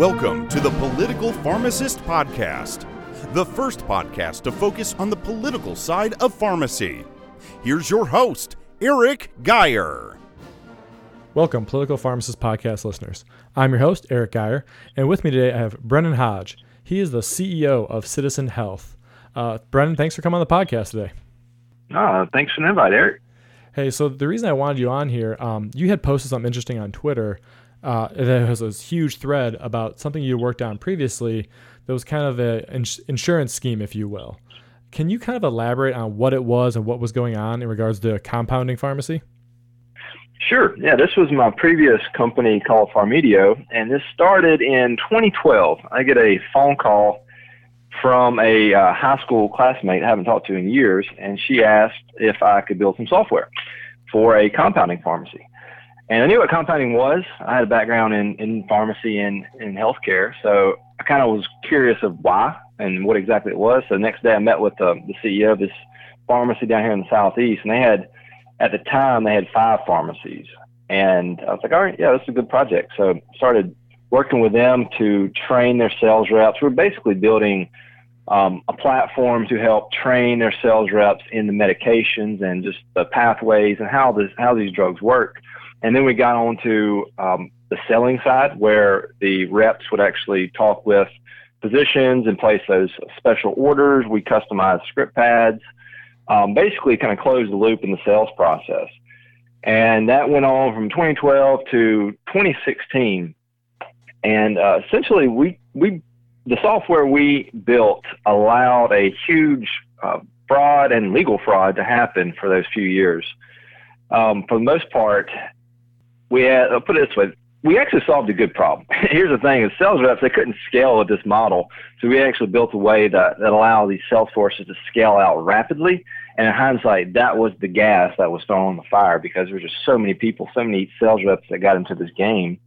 Welcome to the Political Pharmacist Podcast, the first podcast to focus on the political side of pharmacy. Here's your host, Eric Geyer. Welcome, Political Pharmacist Podcast listeners. I'm your host, Eric Geyer, and with me today I have Brennan Hodge. He is the CEO of Citizen Health. Uh, Brennan, thanks for coming on the podcast today. Oh, thanks for the invite, Eric. Hey, so the reason I wanted you on here, um, you had posted something interesting on Twitter uh, there was this huge thread about something you worked on previously that was kind of an ins- insurance scheme, if you will. Can you kind of elaborate on what it was and what was going on in regards to compounding pharmacy? Sure. Yeah, this was my previous company called Pharmedio, and this started in 2012. I get a phone call from a uh, high school classmate I haven't talked to in years, and she asked if I could build some software for a compounding pharmacy. And I knew what compounding was. I had a background in, in pharmacy and in healthcare, so I kind of was curious of why and what exactly it was. So the next day I met with the, the CEO of this pharmacy down here in the southeast, and they had at the time they had five pharmacies, and I was like, all right, yeah, this is a good project. So started working with them to train their sales reps. We're basically building um, a platform to help train their sales reps in the medications and just the pathways and how this how these drugs work. And then we got on to um, the selling side where the reps would actually talk with physicians and place those special orders. We customized script pads, um, basically kind of closed the loop in the sales process. And that went on from 2012 to 2016. And uh, essentially, we, we the software we built allowed a huge uh, fraud and legal fraud to happen for those few years. Um, for the most part, we had, I'll put it this way, we actually solved a good problem. Here's the thing: is sales reps they couldn't scale with this model, so we actually built a way that that allowed these sales forces to scale out rapidly. And in hindsight, that was the gas that was thrown on the fire because there were just so many people, so many sales reps that got into this game.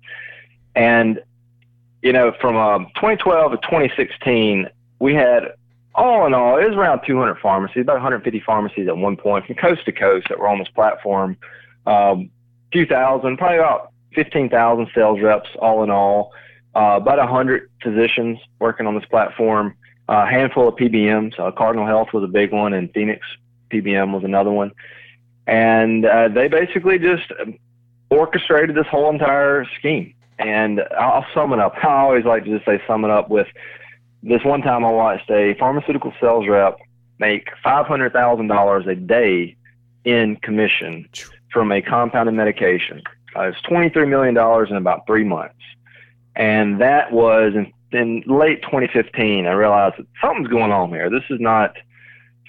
And you know, from um, 2012 to 2016, we had all in all, it was around 200 pharmacies, about 150 pharmacies at one point from coast to coast that were on this platform. Um, few thousand, probably about 15,000 sales reps all in all, uh, about 100 physicians working on this platform, a handful of PBMs. Uh, Cardinal Health was a big one, and Phoenix PBM was another one. And uh, they basically just orchestrated this whole entire scheme. And I'll sum it up. I always like to just say sum it up with this one time I watched a pharmaceutical sales rep make $500,000 a day in commission from a compounded medication. Uh, it's $23 million in about three months. And that was in, in late 2015. I realized that something's going on here. This is not,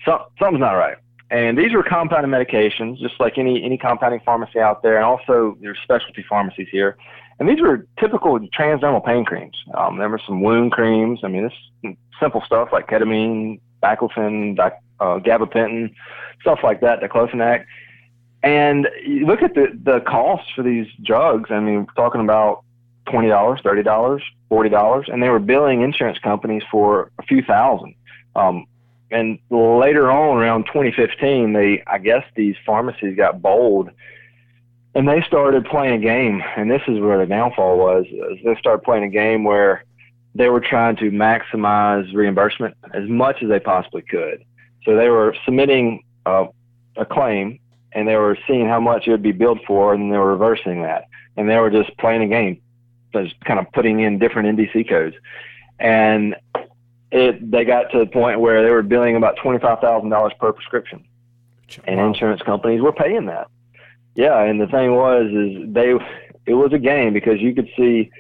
some, something's not right. And these were compounded medications, just like any, any compounding pharmacy out there. And also there's specialty pharmacies here. And these were typical transdermal pain creams. Um, there were some wound creams. I mean, this simple stuff like ketamine, baclofen, uh, gabapentin, stuff like that, diclofenac. And you look at the, the costs for these drugs. I mean, we're talking about $20, $30, $40, and they were billing insurance companies for a few thousand. Um, and later on, around 2015, they, I guess these pharmacies got bold and they started playing a game. And this is where the downfall was. They started playing a game where they were trying to maximize reimbursement as much as they possibly could. So they were submitting uh, a claim and they were seeing how much it would be billed for, and they were reversing that, and they were just playing a game, just kind of putting in different NDC codes, and it they got to the point where they were billing about twenty five thousand dollars per prescription, and insurance companies were paying that. Yeah, and the thing was is they it was a game because you could see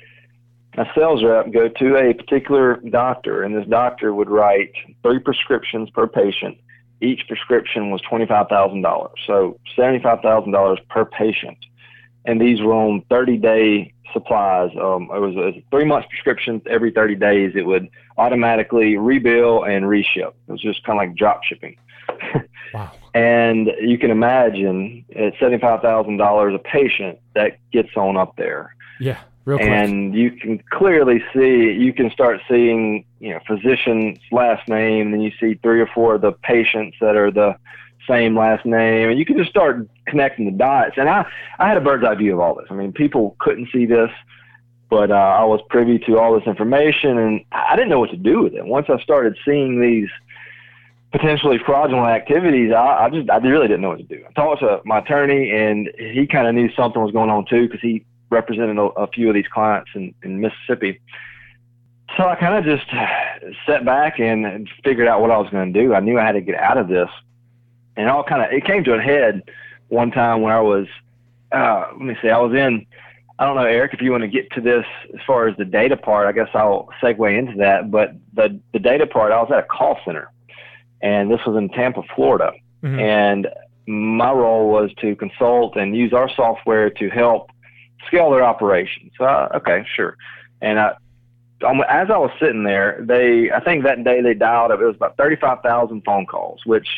a sales rep go to a particular doctor, and this doctor would write three prescriptions per patient each prescription was $25,000. So $75,000 per patient. And these were on 30 day supplies. Um, it was a three month prescription. Every 30 days, it would automatically rebill and reship. It was just kind of like drop shipping. wow. And you can imagine at $75,000 a patient, that gets on up there. Yeah. Real quick. And you can clearly see, you can start seeing, you know, physician's last name, and you see three or four of the patients that are the same last name, and you can just start connecting the dots. And I, I had a bird's eye view of all this. I mean, people couldn't see this. but uh, I was privy to all this information, and I didn't know what to do with it. Once I started seeing these potentially fraudulent activities, I, I just I really didn't know what to do. I talked to my attorney, and he kind of knew something was going on too because he represented a, a, few of these clients in, in Mississippi. So I kind of just sat back and figured out what I was going to do. I knew I had to get out of this, and all kind of it came to a head one time when I was uh, let me see, I was in I don't know, Eric, if you want to get to this as far as the data part, I guess I'll segue into that. But the, the data part, I was at a call center, and this was in Tampa, Florida. Mm-hmm. And my role was to consult and use our software to help scale their operations. So, uh, okay, sure. And I, as I was sitting there, they, I think that day they dialed up, it was about 35,000 phone calls, which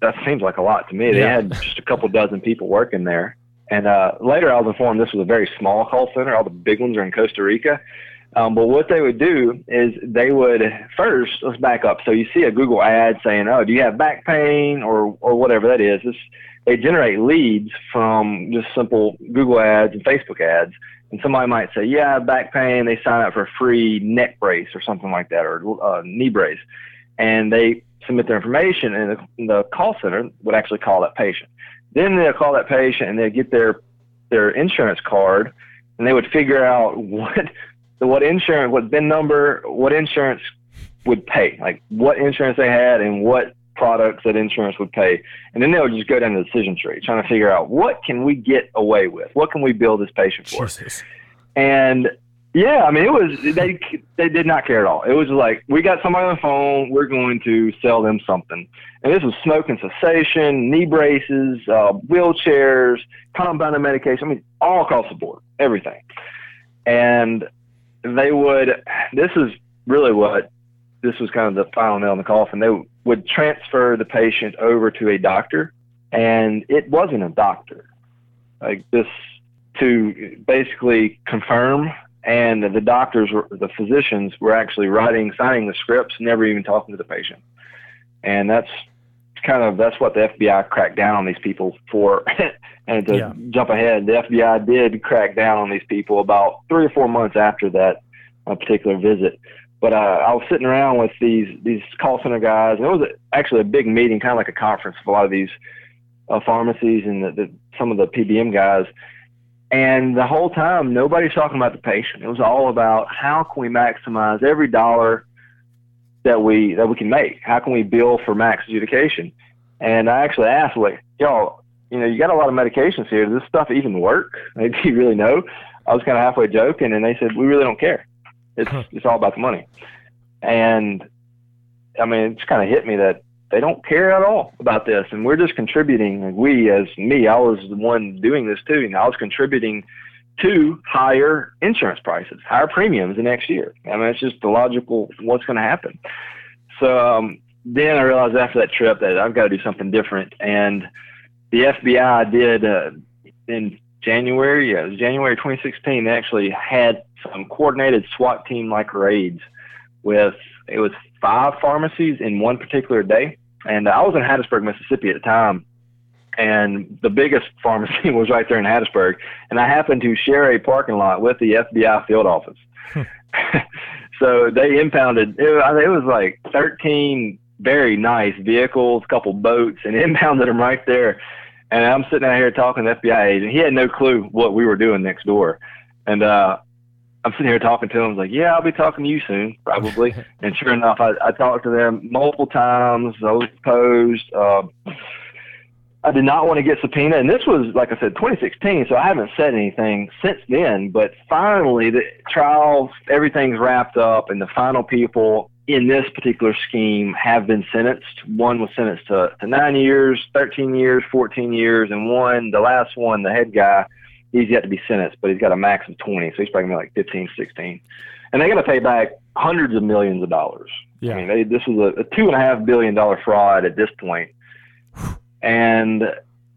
that seems like a lot to me. They had just a couple dozen people working there. And uh, later, I was informed this was a very small call center. All the big ones are in Costa Rica. Um, but what they would do is they would first let's back up. So you see a Google ad saying, "Oh, do you have back pain or or whatever that is?" It's, they generate leads from just simple Google ads and Facebook ads. And somebody might say, "Yeah, back pain." They sign up for a free neck brace or something like that, or uh, knee brace, and they submit their information, and the, the call center would actually call that patient. Then they'll call that patient and they get their their insurance card, and they would figure out what what insurance, what BIN number, what insurance would pay, like what insurance they had and what products that insurance would pay. And then they would just go down the decision tree, trying to figure out what can we get away with, what can we bill this patient for. Jesus. And yeah, I mean, it was they they did not care at all. It was like we got somebody on the phone, we're going to sell them something, and this was smoking cessation, knee braces, uh, wheelchairs, compounded medication. I mean, all across the board, everything. And they would. This is really what this was kind of the final nail in the coffin. They would transfer the patient over to a doctor, and it wasn't a doctor. Like this to basically confirm and the doctors were the physicians were actually writing signing the scripts never even talking to the patient and that's kind of that's what the FBI cracked down on these people for and to yeah. jump ahead the FBI did crack down on these people about 3 or 4 months after that uh, particular visit but uh, I was sitting around with these these call center guys and it was actually a big meeting kind of like a conference of a lot of these uh, pharmacies and the, the, some of the PBM guys and the whole time, nobody's talking about the patient. It was all about how can we maximize every dollar that we that we can make. How can we bill for max adjudication? And I actually asked, like, y'all, you know, you got a lot of medications here. Does this stuff even work? Like, do you really know? I was kind of halfway joking, and they said, we really don't care. It's it's all about the money. And I mean, it just kind of hit me that they don't care at all about this, and we're just contributing. We, as me, I was the one doing this too, and I was contributing to higher insurance prices, higher premiums the next year. I mean, it's just the logical what's going to happen. So um, then I realized after that trip that I've got to do something different, and the FBI did uh, in January. Yeah, it was January 2016. They actually had some coordinated SWAT team like raids with it was five pharmacies in one particular day. And I was in Hattiesburg, Mississippi at the time, and the biggest pharmacy was right there in Hattiesburg. And I happened to share a parking lot with the FBI field office. Hmm. so they impounded. It, it was like 13 very nice vehicles, a couple boats, and impounded them right there. And I'm sitting out here talking to the FBI agent. He had no clue what we were doing next door. And uh, I'm sitting here talking to him. I was like, yeah, I'll be talking to you soon, probably. and sure enough, I, I talked to them multiple times. I was posed. Uh, I did not want to get subpoenaed. And this was, like I said, 2016, so I haven't said anything since then. But finally, the trial, everything's wrapped up, and the final people in this particular scheme have been sentenced. One was sentenced to, to nine years, 13 years, 14 years, and one, the last one, the head guy, he's yet to be sentenced, but he's got a max of 20, so he's probably like 15, 16. And they're going to pay back hundreds of millions of dollars. Yeah. I mean, they, this was a, a two and a half billion dollar fraud at this point. And,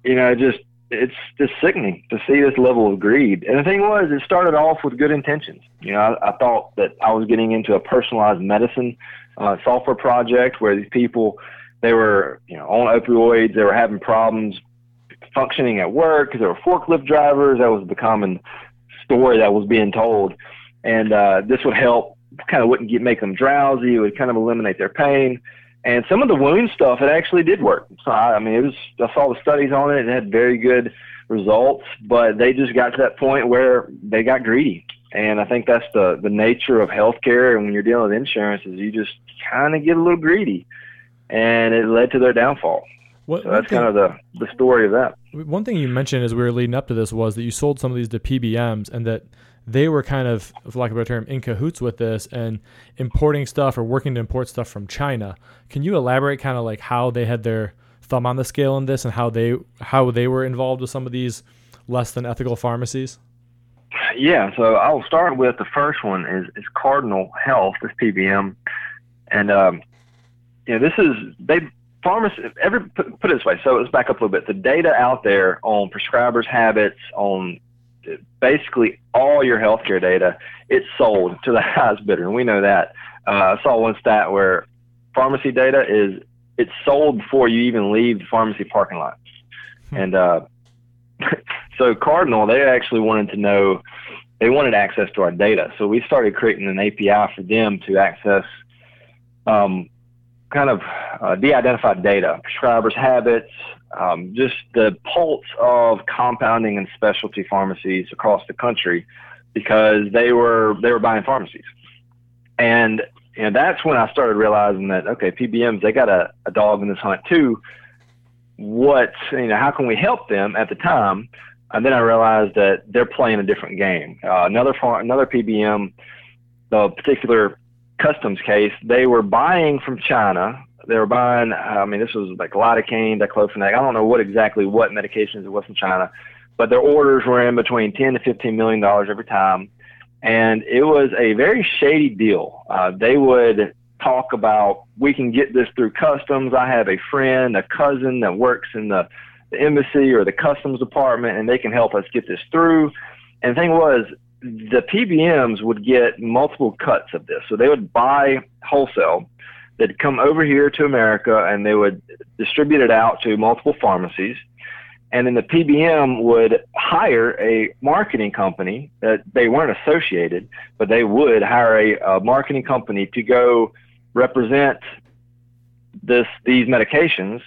you know, just, it's just sickening to see this level of greed. And the thing was, it started off with good intentions. You know, I, I thought that I was getting into a personalized medicine uh, software project where these people, they were, you know, on opioids, they were having problems functioning at work because they were forklift drivers. That was the common story that was being told, and uh, this would help. Kind of wouldn't get make them drowsy. It would kind of eliminate their pain. And some of the wound stuff, it actually did work. So I, I mean, it was I saw the studies on it. It had very good results, but they just got to that point where they got greedy. And I think that's the the nature of healthcare. And when you're dealing with insurance, is you just kind of get a little greedy, and it led to their downfall. What, so that's thing, kind of the the story of that. One thing you mentioned as we were leading up to this was that you sold some of these to PBMs, and that they were kind of, for lack of a better term, in cahoots with this and importing stuff or working to import stuff from China. Can you elaborate kind of like how they had their thumb on the scale in this and how they how they were involved with some of these less than ethical pharmacies? Yeah, so I'll start with the first one is, is Cardinal Health, this PBM, and um, you know this is they pharmacy every put, put it this way. So let's back up a little bit. The data out there on prescribers' habits, on basically all your healthcare data, it's sold to the highest bidder, and we know that. Uh, I saw one stat where pharmacy data is it's sold before you even leave the pharmacy parking lot, hmm. and uh, so Cardinal they actually wanted to know they wanted access to our data, so we started creating an API for them to access um, kind of uh, de-identified data, prescribers' habits, um, just the pulse of compounding and specialty pharmacies across the country, because they were they were buying pharmacies, and know, that's when I started realizing that okay, PBMs they got a, a dog in this hunt too. What you know, how can we help them at the time? And then I realized that they're playing a different game. Uh, another another PBM, the particular customs case, they were buying from China. They were buying, I mean, this was like lidocaine, diclofenac. I don't know what exactly what medications it was from China, but their orders were in between 10 to 15 million dollars every time, and it was a very shady deal. Uh, they would talk about we can get this through customs. I have a friend, a cousin that works in the, the embassy or the customs department, and they can help us get this through. And the thing was, the PBMs would get multiple cuts of this. So they would buy wholesale. They'd come over here to America and they would distribute it out to multiple pharmacies. And then the PBM would hire a marketing company that they weren't associated, but they would hire a, a marketing company to go represent this these medications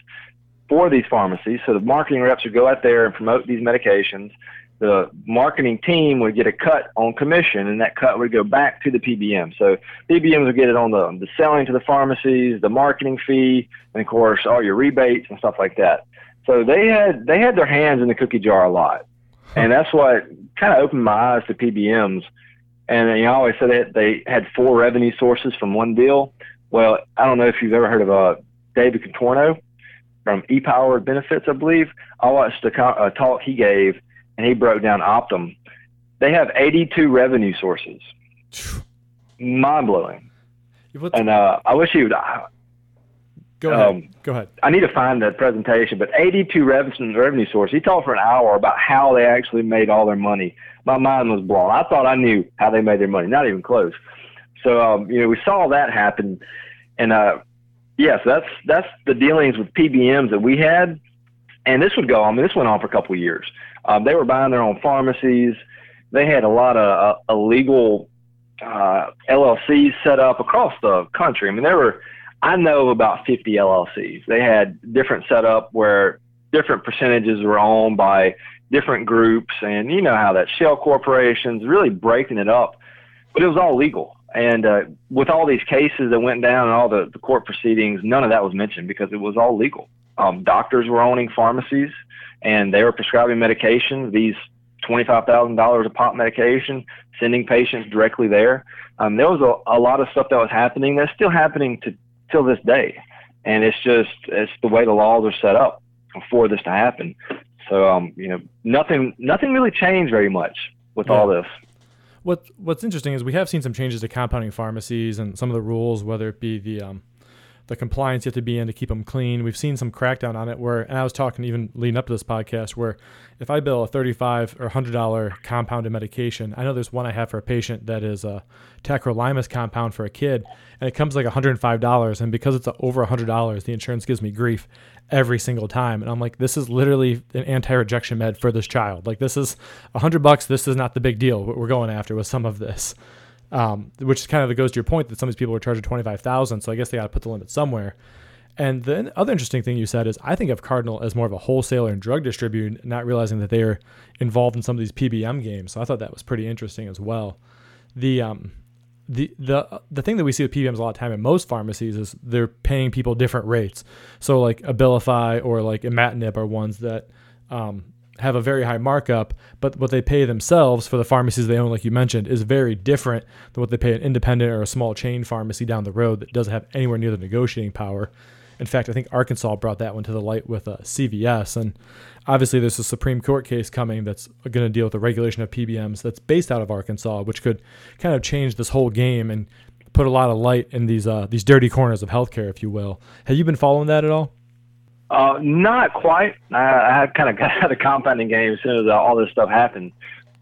for these pharmacies. So the marketing reps would go out there and promote these medications the marketing team would get a cut on commission, and that cut would go back to the PBM. So PBMs would get it on the, the selling to the pharmacies, the marketing fee, and of course all your rebates and stuff like that. So they had they had their hands in the cookie jar a lot, and that's what kind of opened my eyes to PBMs. And you know, I always said that they had four revenue sources from one deal. Well, I don't know if you've ever heard of uh, David Contorno from ePower Benefits, I believe. I watched a, a talk he gave and he broke down Optum. They have 82 revenue sources. Mind blowing. And uh, I wish you would. Uh, Go ahead. Um, Go ahead. I need to find that presentation, but 82 revenue revenue sources. He talked for an hour about how they actually made all their money. My mind was blown. I thought I knew how they made their money. Not even close. So um, you know, we saw that happen, and uh, yes, that's that's the dealings with PBMs that we had, and this would go. I mean, this went on for a couple of years. Um, they were buying their own pharmacies. They had a lot of uh, illegal uh, LLCs set up across the country. I mean, there were, I know about 50 LLCs. They had different setup where different percentages were owned by different groups, and you know how that shell corporations really breaking it up, but it was all legal. And uh, with all these cases that went down and all the, the court proceedings, none of that was mentioned because it was all legal. Um, doctors were owning pharmacies and they were prescribing medications, these $25,000 a pop medication, sending patients directly there. Um, there was a, a lot of stuff that was happening that's still happening to till this day. And it's just, it's the way the laws are set up for this to happen. So, um, you know, nothing, nothing really changed very much with yeah. all this. What, what's interesting is we have seen some changes to compounding pharmacies and some of the rules, whether it be the, um, the compliance you have to be in to keep them clean. We've seen some crackdown on it where, and I was talking even leading up to this podcast, where if I bill a 35 or $100 compounded medication, I know there's one I have for a patient that is a tacrolimus compound for a kid, and it comes like $105. And because it's over $100, the insurance gives me grief every single time. And I'm like, this is literally an anti-rejection med for this child. Like this is hundred bucks. This is not the big deal. What we're going after with some of this um, which kind of goes to your point that some of these people are charging twenty five thousand. So I guess they got to put the limit somewhere. And the other interesting thing you said is I think of Cardinal as more of a wholesaler and drug distributor, not realizing that they are involved in some of these PBM games. So I thought that was pretty interesting as well. The um, the the the thing that we see with PBMs a lot of time in most pharmacies is they're paying people different rates. So like Abilify or like Imatinib are ones that um, have a very high markup, but what they pay themselves for the pharmacies they own, like you mentioned, is very different than what they pay an independent or a small chain pharmacy down the road that doesn't have anywhere near the negotiating power. In fact, I think Arkansas brought that one to the light with uh, CVS. And obviously, there's a Supreme Court case coming that's going to deal with the regulation of PBMs that's based out of Arkansas, which could kind of change this whole game and put a lot of light in these uh, these dirty corners of healthcare, if you will. Have you been following that at all? Uh, not quite. I, I kind of got out of compounding game as soon as all this stuff happened.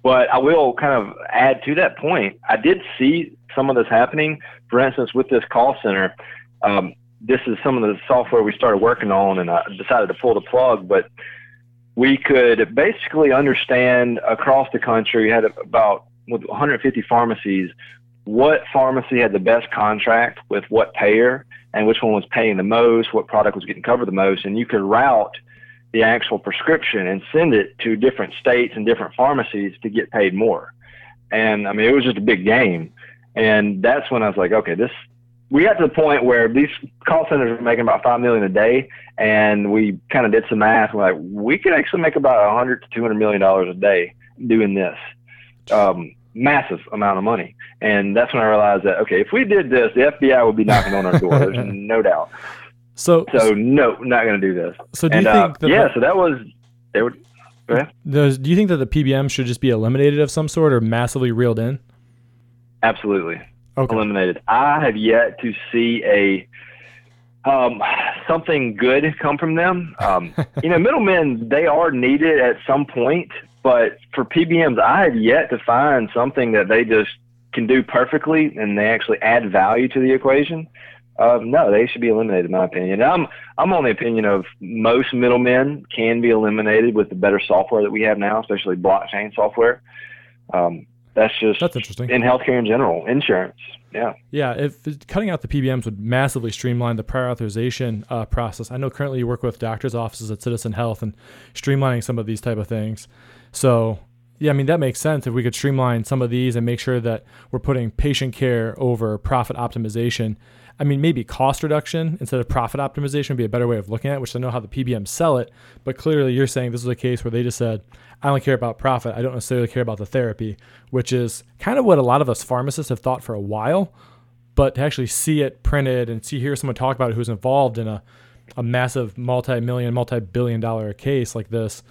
But I will kind of add to that point. I did see some of this happening. For instance, with this call center, um, this is some of the software we started working on, and I decided to pull the plug. But we could basically understand across the country, had about with 150 pharmacies, what pharmacy had the best contract with what payer and which one was paying the most, what product was getting covered the most, and you could route the actual prescription and send it to different states and different pharmacies to get paid more. And I mean, it was just a big game. And that's when I was like, okay, this. We got to the point where these call centers were making about five million a day, and we kind of did some math. We're like, we could actually make about a hundred to two hundred million dollars a day doing this. Um, massive amount of money. And that's when I realized that okay, if we did this, the FBI would be knocking on our door. There's no doubt. So so no, not going to do this. So do and, you uh, think that yeah? the, So that was they would. Ahead. do you think that the PBM should just be eliminated of some sort or massively reeled in? Absolutely Okay. eliminated. I have yet to see a um, something good come from them. Um, you know, middlemen they are needed at some point, but for PBMs, I have yet to find something that they just can do perfectly and they actually add value to the equation. Uh, no, they should be eliminated, in my opinion. I'm I'm on the opinion of most middlemen can be eliminated with the better software that we have now, especially blockchain software. Um, that's just That's interesting. in healthcare in general, insurance. Yeah. Yeah, if if cutting out the PBMs would massively streamline the prior authorization uh, process. I know currently you work with doctors' offices at Citizen Health and streamlining some of these type of things. So yeah, I mean that makes sense if we could streamline some of these and make sure that we're putting patient care over profit optimization. I mean, maybe cost reduction instead of profit optimization would be a better way of looking at it, which I know how the PBMs sell it. But clearly, you're saying this is a case where they just said, I don't care about profit. I don't necessarily care about the therapy, which is kind of what a lot of us pharmacists have thought for a while. But to actually see it printed and see hear someone talk about it who's involved in a, a massive multi-million, multi-billion dollar case like this,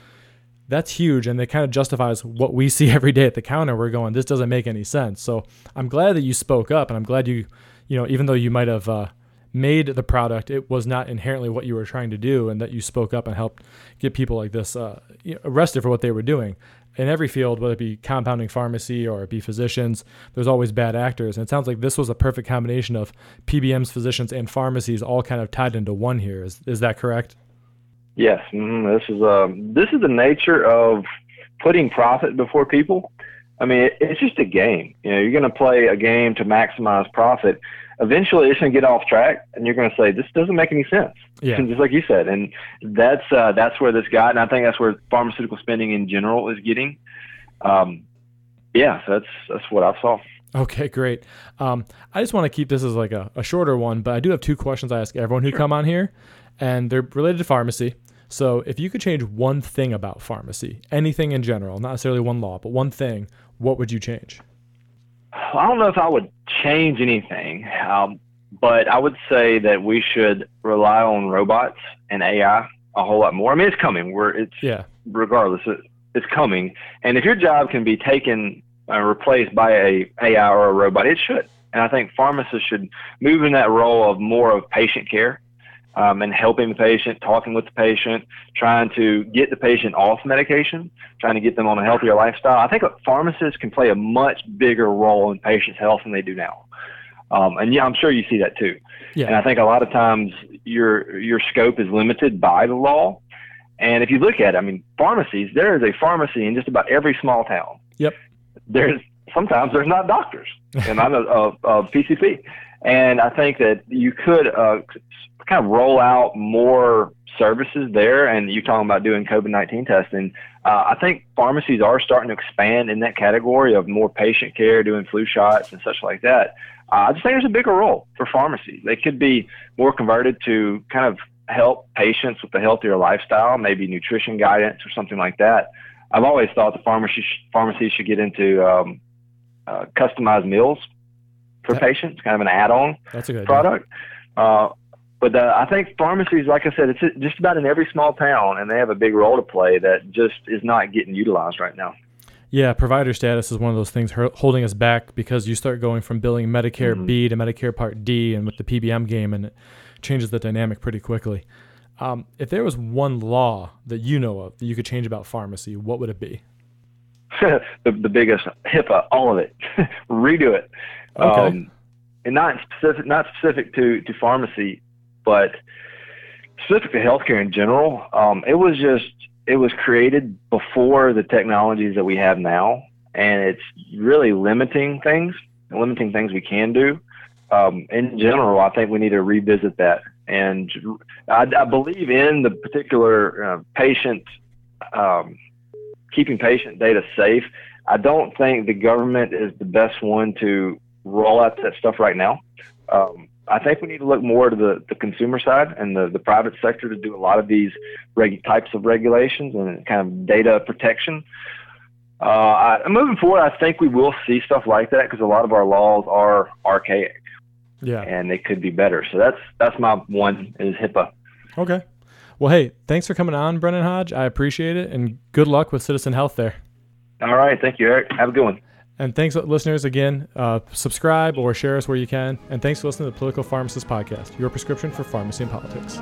that's huge. And it kind of justifies what we see every day at the counter. We're going, this doesn't make any sense. So I'm glad that you spoke up and I'm glad you, you know, even though you might have uh, made the product, it was not inherently what you were trying to do and that you spoke up and helped get people like this uh, arrested for what they were doing. In every field, whether it be compounding pharmacy or it be physicians, there's always bad actors. And it sounds like this was a perfect combination of PBMs, physicians, and pharmacies all kind of tied into one here. Is, is that correct? Yes, mm, this is um, this is the nature of putting profit before people. I mean, it, it's just a game. You know, you're going to play a game to maximize profit. Eventually, it's going to get off track, and you're going to say, "This doesn't make any sense." Yeah. just like you said, and that's uh, that's where this got, and I think that's where pharmaceutical spending in general is getting. Um, yeah, so that's that's what I saw. Okay, great. Um, I just want to keep this as like a, a shorter one, but I do have two questions I ask everyone who come on here, and they're related to pharmacy. So, if you could change one thing about pharmacy, anything in general, not necessarily one law, but one thing, what would you change? I don't know if I would change anything, um, but I would say that we should rely on robots and AI a whole lot more. I mean, it's coming. We're it's Yeah. regardless, it, it's coming. And if your job can be taken and replaced by a AI or a robot, it should. And I think pharmacists should move in that role of more of patient care um, and helping the patient, talking with the patient, trying to get the patient off medication, trying to get them on a healthier lifestyle. I think pharmacists can play a much bigger role in patients' health than they do now. Um, and yeah, I'm sure you see that too. Yeah. And I think a lot of times your your scope is limited by the law. And if you look at it, I mean, pharmacies, there is a pharmacy in just about every small town. Yep. There's sometimes there's not doctors, and I'm a, a, a PCP. And I think that you could uh, kind of roll out more services there. And you're talking about doing COVID 19 testing. Uh, I think pharmacies are starting to expand in that category of more patient care, doing flu shots and such like that. Uh, I just think there's a bigger role for pharmacies. They could be more converted to kind of help patients with a healthier lifestyle, maybe nutrition guidance or something like that. I've always thought the pharmacy pharmacies should get into um, uh, customized meals for patients, kind of an add-on That's a good product. Uh, but uh, I think pharmacies, like I said, it's just about in every small town, and they have a big role to play that just is not getting utilized right now. Yeah, provider status is one of those things holding us back because you start going from billing Medicare mm-hmm. B to Medicare Part D, and with the PBM game, and it changes the dynamic pretty quickly. Um, if there was one law that you know of that you could change about pharmacy, what would it be? the, the biggest HIPAA, all of it, redo it. Okay. Um, and not specific, not specific to, to pharmacy, but specific to healthcare in general. Um, it was just, it was created before the technologies that we have now, and it's really limiting things, limiting things we can do. Um, in general, I think we need to revisit that. And I, I believe in the particular uh, patient um, keeping patient data safe. I don't think the government is the best one to roll out that stuff right now. Um, I think we need to look more to the, the consumer side and the, the private sector to do a lot of these reg- types of regulations and kind of data protection. Uh, I, moving forward, I think we will see stuff like that because a lot of our laws are archaic. Yeah, and they could be better. So that's that's my one is HIPAA. Okay. Well, hey, thanks for coming on, Brennan Hodge. I appreciate it, and good luck with Citizen Health there. All right, thank you, Eric. Have a good one. And thanks, listeners, again. Uh, subscribe or share us where you can. And thanks for listening to the Political Pharmacist Podcast, your prescription for pharmacy and politics.